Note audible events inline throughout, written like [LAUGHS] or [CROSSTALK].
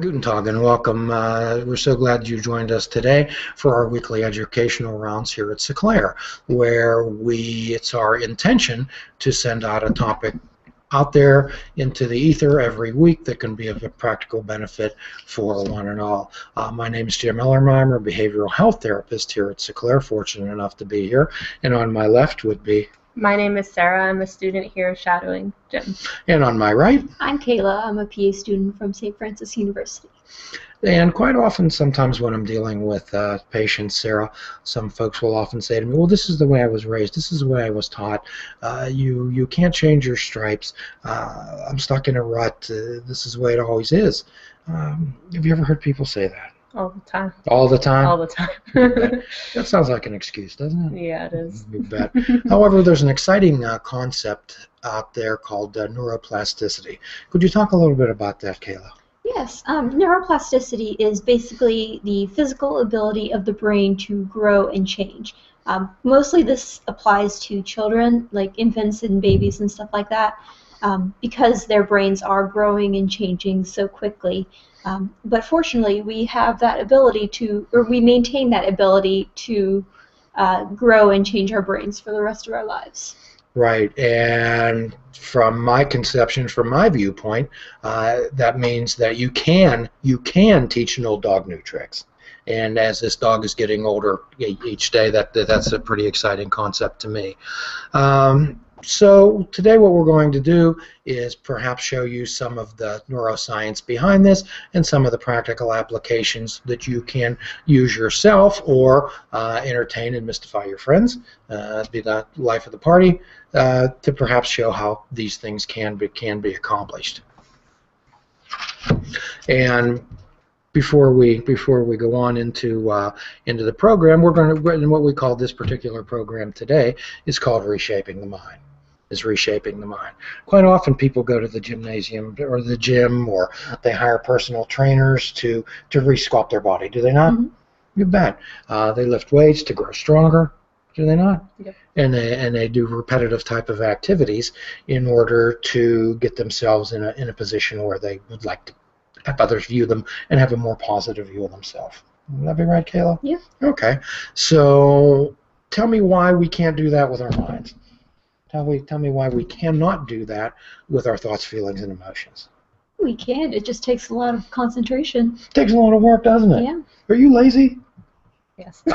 Guten Tag and welcome. Uh, we're so glad you joined us today for our weekly educational rounds here at Seclair, where we it's our intention to send out a topic out there into the ether every week that can be of a practical benefit for one and all. Uh, my name is Jim Ellermeyer, behavioral health therapist here at Seclair, fortunate enough to be here, and on my left would be my name is Sarah. I'm a student here shadowing Jim. And on my right? I'm Kayla. I'm a PA student from St. Francis University. And quite often, sometimes when I'm dealing with uh, patients, Sarah, some folks will often say to me, "Well, this is the way I was raised. This is the way I was taught. Uh, you you can't change your stripes. Uh, I'm stuck in a rut. Uh, this is the way it always is." Um, have you ever heard people say that? All the time. All the time? All the time. [LAUGHS] that sounds like an excuse, doesn't it? Yeah, it is. You bet. However, there's an exciting uh, concept out there called uh, neuroplasticity. Could you talk a little bit about that, Kayla? Yes, um, neuroplasticity is basically the physical ability of the brain to grow and change. Um, mostly this applies to children, like infants and babies and stuff like that, um, because their brains are growing and changing so quickly. Um, but fortunately, we have that ability to, or we maintain that ability to uh, grow and change our brains for the rest of our lives. Right, and from my conception, from my viewpoint, uh, that means that you can you can teach an old dog new tricks. And as this dog is getting older each day, that that's a pretty exciting concept to me. Um, so today what we're going to do is perhaps show you some of the neuroscience behind this and some of the practical applications that you can use yourself or uh, entertain and mystify your friends, uh, be the life of the party, uh, to perhaps show how these things can be, can be accomplished. And before we before we go on into uh, into the program, we're going to what we call this particular program today is called reshaping the mind is reshaping the mind. Quite often people go to the gymnasium or the gym or they hire personal trainers to, to re-sculpt their body, do they not? Mm-hmm. You bet. Uh, they lift weights to grow stronger, do they not? Yeah. And they and they do repetitive type of activities in order to get themselves in a in a position where they would like to have others view them and have a more positive view of themselves. Would that be right, Kayla? Yeah. Okay. So tell me why we can't do that with our minds. Tell me, tell me why we cannot do that with our thoughts, feelings, and emotions. We can. It just takes a lot of concentration. It takes a lot of work, doesn't it? Yeah. Are you lazy? Yes. [LAUGHS]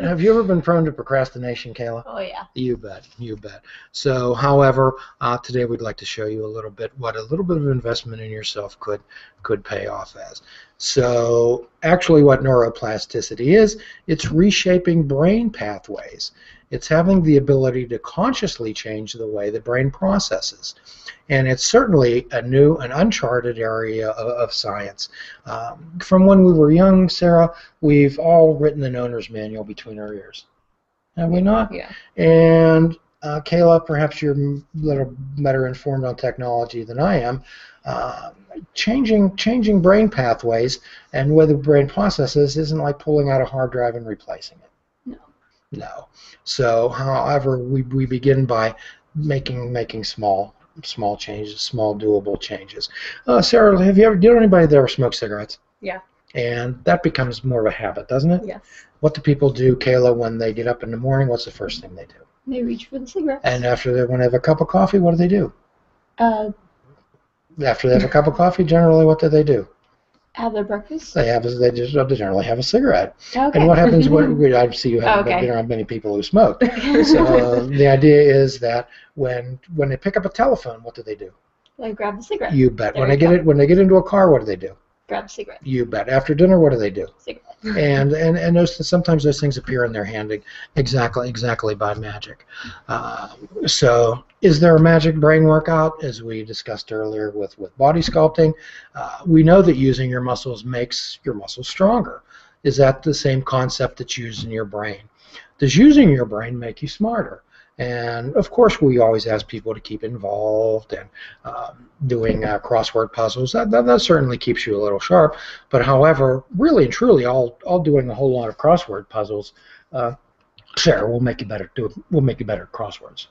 Have you ever been prone to procrastination, Kayla? Oh yeah. You bet. You bet. So, however, uh, today we'd like to show you a little bit what a little bit of investment in yourself could could pay off as. So, actually, what neuroplasticity is, it's reshaping brain pathways. It's having the ability to consciously change the way the brain processes. And it's certainly a new and uncharted area of, of science. Um, from when we were young, Sarah, we've all written an owner's manual between our ears. Have we not? Yeah. And uh, Kayla, perhaps you're a little better informed on technology than I am. Uh, changing changing brain pathways and the brain processes isn't like pulling out a hard drive and replacing it. No. So, however, we, we begin by making making small small changes, small doable changes. Uh, Sarah, have you ever do you know anybody that ever smoke cigarettes? Yeah. And that becomes more of a habit, doesn't it? Yes. What do people do, Kayla, when they get up in the morning? What's the first thing they do? They reach for the cigarettes. And after they, when they have a cup of coffee, what do they do? Uh. After they have a cup of coffee, generally, what do they do? Have their breakfast? They have they just they generally have a cigarette. Okay. And what happens when [LAUGHS] we, I see you haven't okay. been around many people who smoke. [LAUGHS] so uh, the idea is that when when they pick up a telephone, what do they do? They grab the cigarette. You bet. There when they get it when they get into a car, what do they do? Grab a cigarette. You bet. After dinner, what do they do? Cigarette. [LAUGHS] and and and those sometimes those things appear in their hand exactly exactly by magic. Uh, so is there a magic brain workout as we discussed earlier with with body sculpting? Uh, we know that using your muscles makes your muscles stronger. Is that the same concept that's used in your brain? Does using your brain make you smarter? And of course, we always ask people to keep involved and um, doing uh, crossword puzzles. That, that, that, certainly keeps you a little sharp. But however, really and truly, all, all doing a whole lot of crossword puzzles, uh, Sarah, will make you better. Do will make you better at crosswords.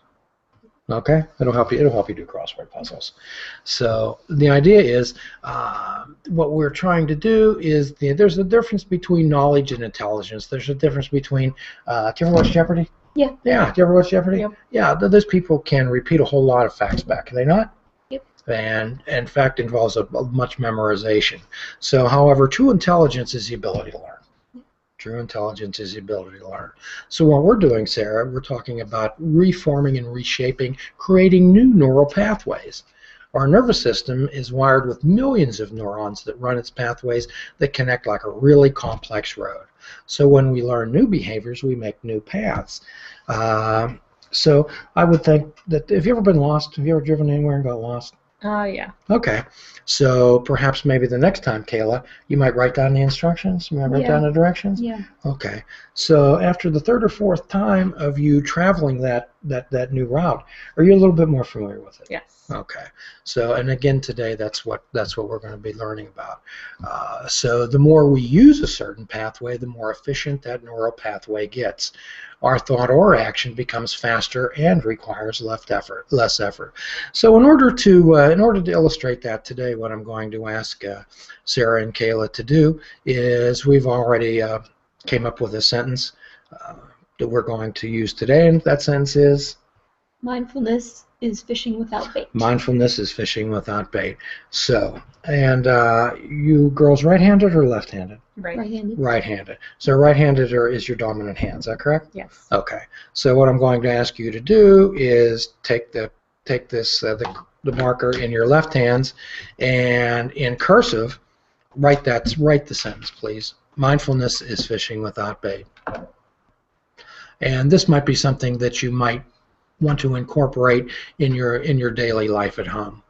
Okay, it'll help you. It'll help you do crossword puzzles. So the idea is, uh, what we're trying to do is the, there's a difference between knowledge and intelligence. There's a difference between. Uh, do you watch Jeopardy? Yeah. Yeah. Do you ever watch Jeopardy? Yep. Yeah. th- Those people can repeat a whole lot of facts back. Can they not? Yep. And in fact involves a, a much memorization. So, however, true intelligence is the ability to learn. True intelligence is the ability to learn. So what we're doing, Sarah, we're talking about reforming and reshaping, creating new neural pathways. Our nervous system is wired with millions of neurons that run its pathways that connect like a really complex road. So when we learn new behaviors, we make new paths. Um, so I would think that have you ever been lost? Have you ever driven anywhere and got lost? Uh, yeah. Okay. So perhaps maybe the next time, Kayla, you might write down the instructions. You might write Yeah. down the directions. Yeah. Okay. So after the third or fourth time of you traveling that that that new route, are you a little bit more familiar with it? Yes. Okay. So and again today, that's what that's what we're going to be learning about. Uh, so the more we use a certain pathway, the more efficient that neural pathway gets. Our thought or action becomes faster and requires less effort. Less effort. So in order to uh, in order to illustrate that today, what I'm going to ask uh, Sarah and Kayla to do is we've already uh, came up with a sentence uh, that we're going to use today, and that sentence is Mindfulness is fishing without bait. mindfulness is fishing without bait. So, and uh, you girls right-handed or left-handed? Right. Right-handed. Right-handed. So right-handed or is your dominant hand? Is that correct? Yes. Okay. So what I'm going to ask you to do is take the take this uh, the, the marker in your left hands and in cursive write that write the sentence please. Mindfulness is fishing without bait. And this might be something that you might want to incorporate in your in your daily life at home.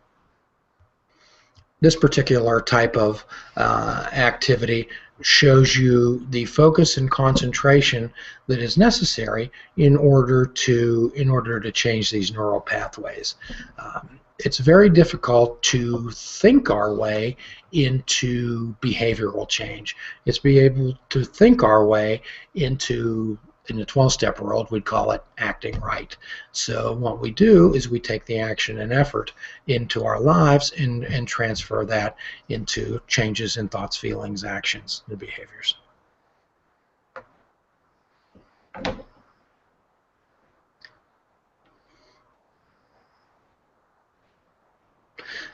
This particular type of uh, activity shows you the focus and concentration that is necessary in order to in order to change these neural pathways. Um, it's very difficult to think our way into behavioral change. It's be able to think our way into in the 12-step world we'd call it acting right. So what we do is we take the action and effort into our lives and, and transfer that into changes in thoughts, feelings, actions, and behaviors.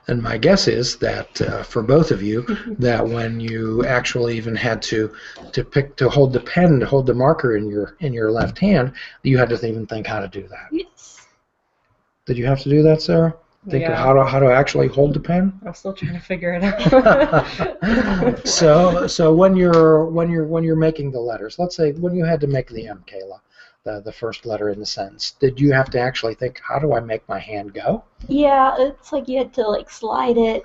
And my guess is that uh, for both of you, that when you actually even had to to pick to hold the pen, to hold the marker in your in your left hand, you had to even think how to do that. Yes. Did you have to do that, Sarah? Think of how to how to actually hold the pen. I'm still trying to figure it [LAUGHS] out. so so when you're when you're when you're making the letters, let's say when you had to make the M, Kayla, the the first letter in the sentence, did you have to actually think how do I make my hand go? Yeah, it's like you had to like slide it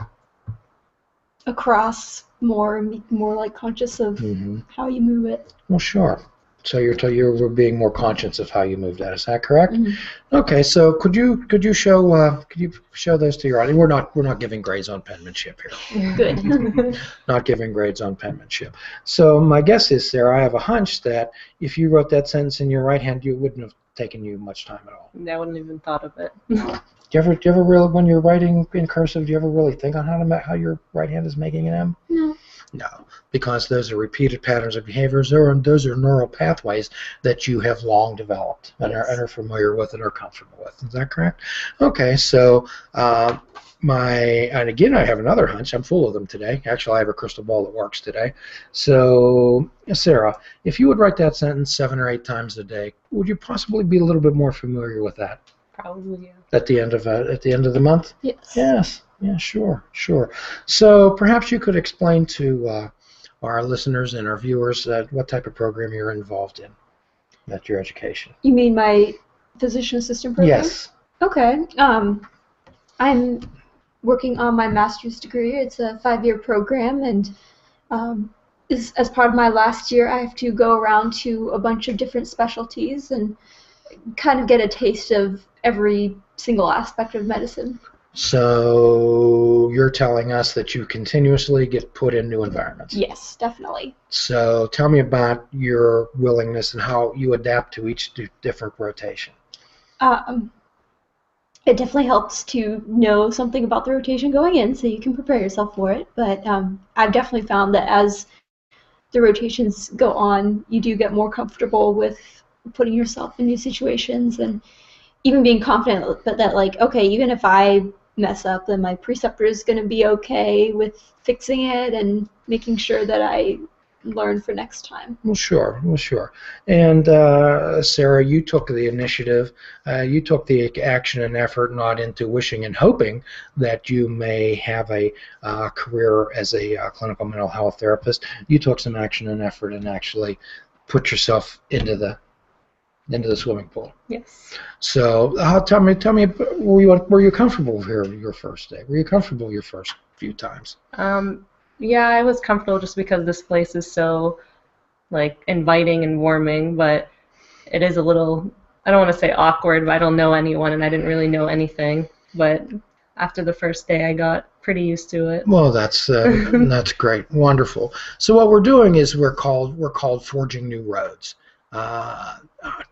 across more and be more like conscious of Mm-hmm. how you move it. Well, sure. So you're t- you're being more conscious of how you move that. Is that correct? Mhm. Okay. So could you could you show uh, could you show those to your audience? We're not we're not giving grades on penmanship here. [LAUGHS] Good. [LAUGHS] Not giving grades on penmanship. So my guess is, Sarah, I have a hunch that if you wrote that sentence in your right hand, you wouldn't have taken you much time at all. I wouldn't even thought of it. [LAUGHS] Do you ever do you ever really when you're writing in cursive, do you ever really think on how to ma- how your right hand is making an M? no. No, because those are repeated patterns of behaviors. Those are, those are neural pathways that you have long developed and are, and are familiar with and are comfortable with. Is that correct? Okay, so uh, my and again, I have another hunch. I'm full of them today. Actually, I have a crystal ball that works today. So, Sarah, if you would write that sentence seven or eight times a day, would you possibly be a little bit more familiar with that Probably, yeah. at the end of uh, at the end of the month? Yes. Yes, yeah, sure, sure. So perhaps you could explain to uh, our listeners and our viewers uh, what type of program you're involved in at your education. You mean my physician assistant program? Yes. Okay. Um, I'm working on my master's degree. It's a five-year program, and um, is, as part of my last year, I have to go around to a bunch of different specialties and kind of get a taste of every single aspect of medicine. So you're telling us that you continuously get put in new environments. Yes, definitely. So tell me about your willingness and how you adapt to each different rotation. Um, it definitely helps to know something about the rotation going in so you can prepare yourself for it. But um, I've definitely found that as the rotations go on, you do get more comfortable with putting yourself in new situations and even being confident that, that like, okay, even if I mess up, then my preceptor is going to be okay with fixing it and making sure that I learn for next time. Well, sure, well, sure. And uh, Sarah, you took the initiative. Uh, you took the action and effort, not into wishing and hoping that you may have a uh, career as a uh, clinical mental health therapist. You took some action and effort and actually put yourself into the into the swimming pool. Yes. So, uh, tell me, tell me, were you were you comfortable here your first day? Were you comfortable your first few times? Um, yeah, I was comfortable just because this place is so like inviting and warming, but it is a little I don't want to say awkward, but I don't know anyone and I didn't really know anything. But after the first day, I got pretty used to it. Well, that's uh, [LAUGHS] that's great, wonderful. So what we're doing is we're called we're called forging new roads. Uh,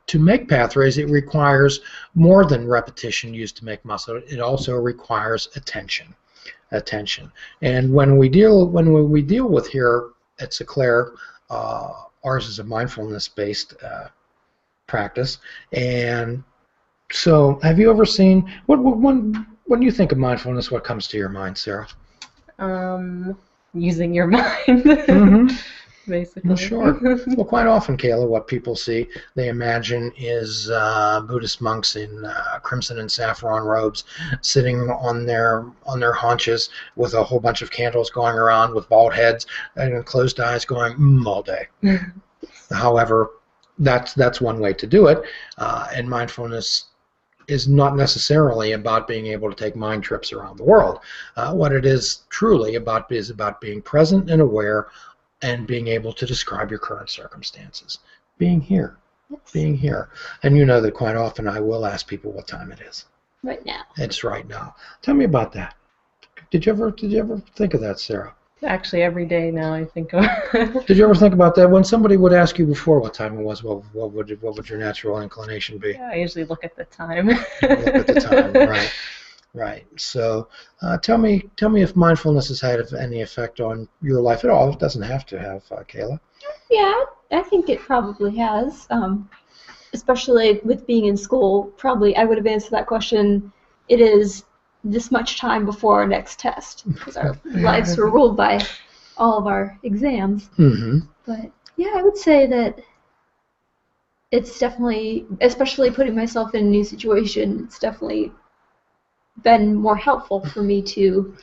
to make pathways, it requires more than repetition used to make muscle. It also requires attention attention. And when we deal when we deal with here at Seclair, uh, ours is a mindfulness-based uh, practice. And so, have you ever seen what, what when when you think of mindfulness? What comes to your mind, Sarah? Um, using your [LAUGHS] mind. mm-hmm basically. Well, sure. well, quite often, Kayla, what people see, they imagine is uh, Buddhist monks in uh, crimson and saffron robes, sitting on their on their haunches with a whole bunch of candles going around, with bald heads and closed eyes, going mm, all day. [LAUGHS] However, that's that's one way to do it, uh, and mindfulness is not necessarily about being able to take mind trips around the world. Uh, what it is truly about is about being present and aware and being able to describe your current circumstances. Being here. Yes. Being here. And you know that quite often I will ask people what time it is. Right now. It's right now. Tell me about that. Did you ever did you ever think of that, Sarah? Actually, every day now I think of. [LAUGHS] did you ever think about that when somebody would ask you before what time it was? What, what would what would your natural inclination be? Yeah, I usually look at the time. look at the time, [LAUGHS] right? Right. So, uh, tell me, tell me if mindfulness has had any effect on your life at all. It doesn't have to have, uh, Kayla. Yeah, I think it probably has. Um, especially with being in school, probably I would have answered that question. It is this much time before our next test [LAUGHS] because our lives were ruled by all of our exams. Mm-hmm. But yeah, I would say that it's definitely, especially putting myself in a new situation, it's definitely been more helpful for me to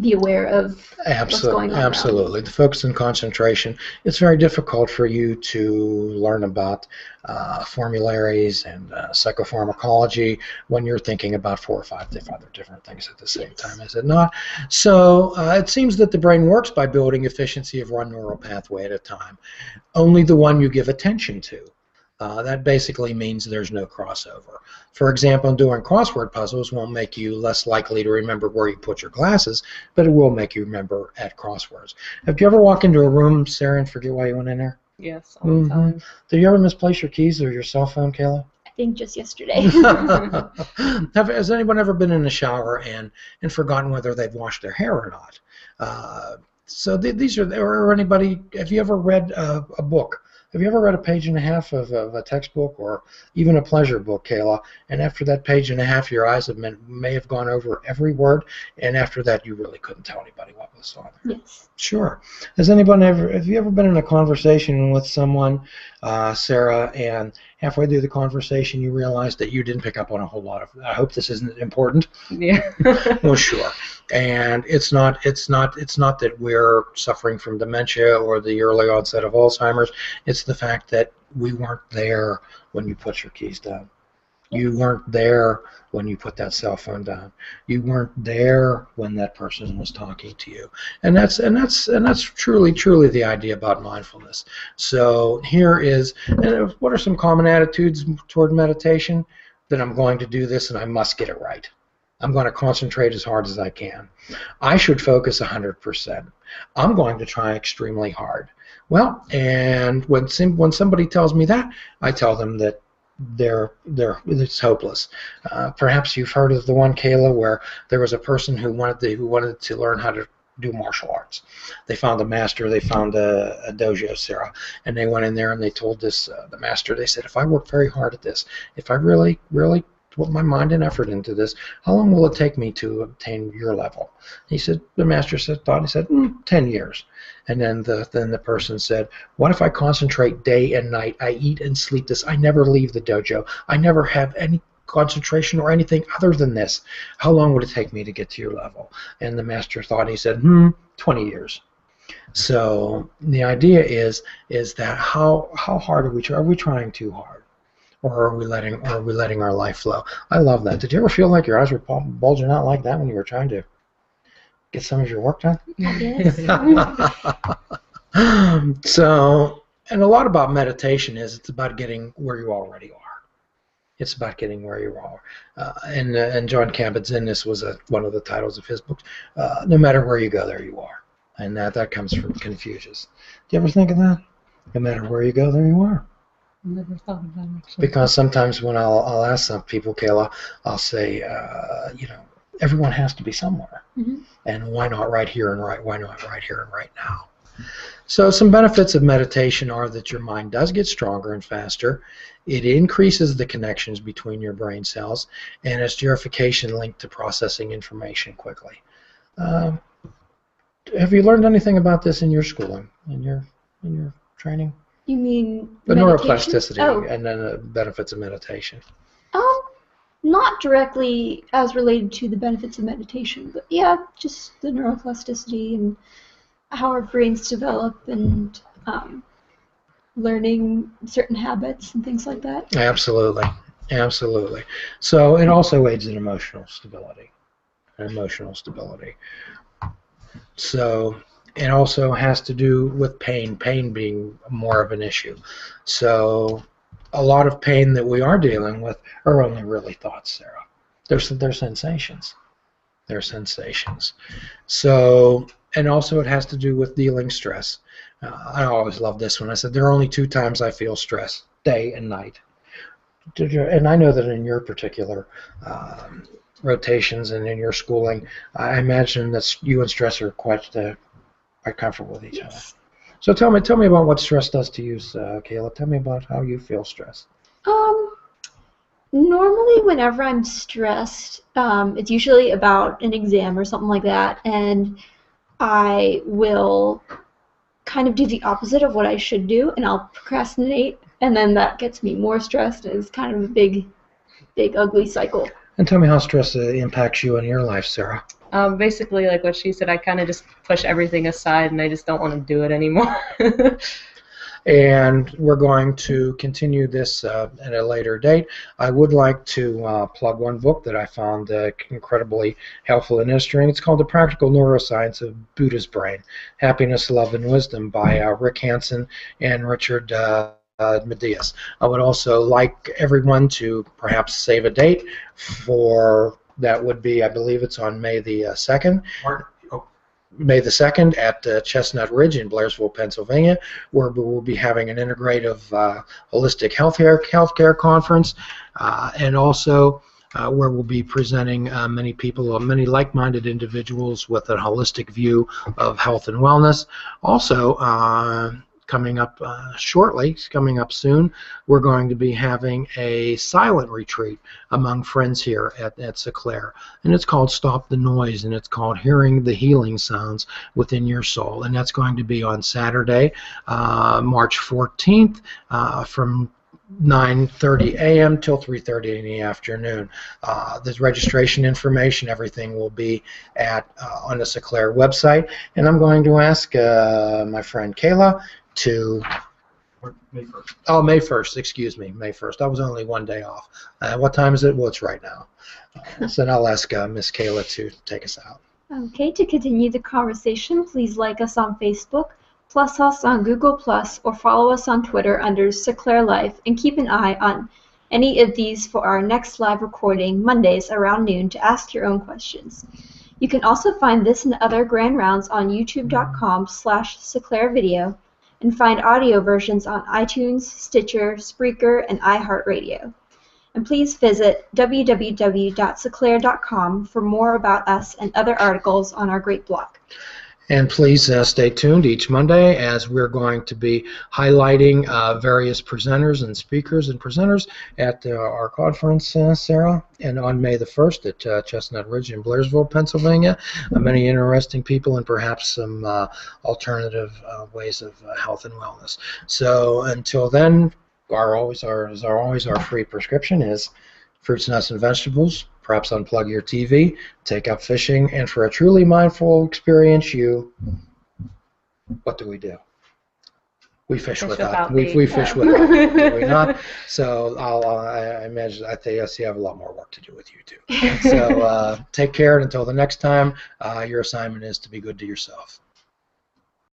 be aware of absolutely, what's going on. Absolutely. The focus and concentration. It's very difficult for you to learn about uh, formularies and uh, psychopharmacology when you're thinking about four or five other different things at the same time, is it not? So uh, it seems that the brain works by building efficiency of one neural pathway at a time. Only the one you give attention to. Uh, that basically means there's no crossover. For example, doing crossword puzzles won't make you less likely to remember where you put your glasses, but it will make you remember at crosswords. Have you ever walked into a room, Sarah, and forget why you went in there? Yes, all mm-hmm. the time. Did you ever misplace your keys or your cell phone, Kayla? I think just yesterday. [LAUGHS] [LAUGHS] Have, has anyone ever been in the shower and, and forgotten whether they've washed their hair or not? Uh, so th- these are, or anybody, have you ever read a, a book? Have you ever read a page and a half of, of a textbook or even a pleasure book, Kayla? And after that page and a half, your eyes have been, may have gone over every word, and after that, you really couldn't tell anybody what was on there. Yes. Sure. Has anyone ever? Have you ever been in a conversation with someone, uh, Sarah, and halfway through the conversation, you realized that you didn't pick up on a whole lot of. I hope this isn't important. Yeah. [LAUGHS] well, sure. And it's not. It's not. It's not that we're suffering from dementia or the early onset of Alzheimer's. It's the fact that we weren't there when you put your keys down. You weren't there when you put that cell phone down. You weren't there when that person was talking to you. And that's and that's and that's truly truly the idea about mindfulness. So here is and what are some common attitudes toward meditation? That I'm going to do this and I must get it right. I'm going to concentrate as hard as I can. I should focus 100%. I'm going to try extremely hard. Well, and when when somebody tells me that, I tell them that they're they're it's hopeless. Uh, perhaps you've heard of the one Kayla where there was a person who wanted to, who wanted to learn how to do martial arts. They found a master, they found a, a dojo, Sarah, and they went in there and they told this uh, the master. They said, if I work very hard at this, if I really really put my mind and effort into this, how long will it take me to obtain your level? He said, the master said, thought he said, mm, ten years. And then the then the person said, What if I concentrate day and night? I eat and sleep this. I never leave the dojo. I never have any concentration or anything other than this. How long would it take me to get to your level? And the master thought he said, Hmm, 20 years. So the idea is is that how how hard are we are we trying too hard? Or are we letting or are we letting our life flow? I love that. Did you ever feel like your eyes were bulging out like that when you were trying to get some of your work done? Yes. [LAUGHS] [LAUGHS] so, and a lot about meditation is it's about getting where you already are. It's about getting where you are. Uh, and uh, and Jon Kabat-Zinn, this was a, one of the titles of his books. Uh, no matter where you go, there you are. And that, that comes from Confucius. Do you ever think of that? No matter where you go, there you are. Never thought of that actually. Because sometimes when I'll, I'll ask some people, Kayla, I'll say, uh, you know, everyone has to be somewhere. Mhm. And why not right here and right? Why not right here and right now? So some benefits of meditation are that your mind does get stronger and faster. It increases the connections between your brain cells, and it's purification linked to processing information quickly. Um, have you learned anything about this in your schooling, in your in your training? You mean The meditation? neuroplasticity Oh, and then the benefits of meditation. Not directly as related to the benefits of meditation, but yeah, just the neuroplasticity and how our brains develop and um, learning certain habits and things like that. Absolutely, absolutely. So it also aids in emotional stability, emotional stability. So it also has to do with pain, pain being more of an issue. So a lot of pain that we are dealing with are only really thoughts, Sarah. They're they're sensations. They're sensations. So and also it has to do with dealing stress. Uh, I always love this one. I said there are only two times I feel stress: day and night. And I know that in your particular um, rotations and in your schooling, I imagine that you and stress are quite uh, quite comfortable with each other. So tell me, tell me about what stress does to you, uh, Kayla. Tell me about how you feel stress. Um, normally, whenever I'm stressed, um, it's usually about an exam or something like that, and I will kind of do the opposite of what I should do, and I'll procrastinate, and then that gets me more stressed. and It's kind of a big, big, ugly cycle. And tell me how stress uh, impacts you in your life, Sarah. Um, basically, like what she said, I kind of just push everything aside and I just don't want to do it anymore. [LAUGHS] and we're going to continue this uh, at a later date. I would like to uh, plug one book that I found uh, incredibly helpful in history, it's called The Practical Neuroscience of Buddha's Brain Happiness, Love, and Wisdom by uh, Rick Hanson and Richard. Uh, Mendius. I would also like everyone to perhaps save a date for that would be, I believe it's on May the uh, 2nd. May the 2nd at uh, Chestnut Ridge in Blairsville, Pennsylvania, where we will be having an integrative uh, holistic healthcare healthcare conference, uh, and also uh, where we'll be presenting uh, many people, uh, many like-minded individuals with a holistic view of health and wellness. Also. Coming up uh, shortly, coming up soon, we're going to be having a silent retreat among friends here at, at Seclair. And it's called Stop the Noise, and it's called Hearing the Healing Sounds Within Your Soul. And that's going to be on Saturday, uh, March 14th, uh, from 9:30 a.m. till 3:30 in the afternoon. Uh, the registration information, everything will be at uh, on the Seclair website. And I'm going to ask uh, my friend Kayla to May 1st. Oh, May 1st, excuse me, May 1st. I was only one day off. Uh, what time is it? Well, it's right now. Uh, so now I'll ask uh, Miss Kayla to take us out. Okay, to continue the conversation, please like us on Facebook, plus us on Google Plus, or follow us on Twitter under Seclair Life, and keep an eye on any of these for our next live recording Mondays around noon to ask your own questions. You can also find this and other grand rounds on youtube.com slash Video, and find audio versions on iTunes, Stitcher, Spreaker, and iHeartRadio. And please visit www.seclair.com for more about us and other articles on our great blog. And please uh, stay tuned each Monday as we're going to be highlighting uh, various presenters and speakers and presenters at uh, our conference, uh, Sarah, and on May the 1st at uh, Chestnut Ridge in Blairsville, Pennsylvania. Uh, many interesting people and perhaps some alternative ways of health and wellness. So until then, our always our, our always our free prescription is fruits, nuts, and vegetables. Perhaps unplug your TV, take up fishing, and for a truly mindful experience, you. What do we do? We fish, Fish without. without We, we fish without. do we [LAUGHS] not? So I'll, I I imagine I think yes, you have a lot more work to do with you too. So uh, take care, and until the next time, uh, your assignment is to be good to yourself.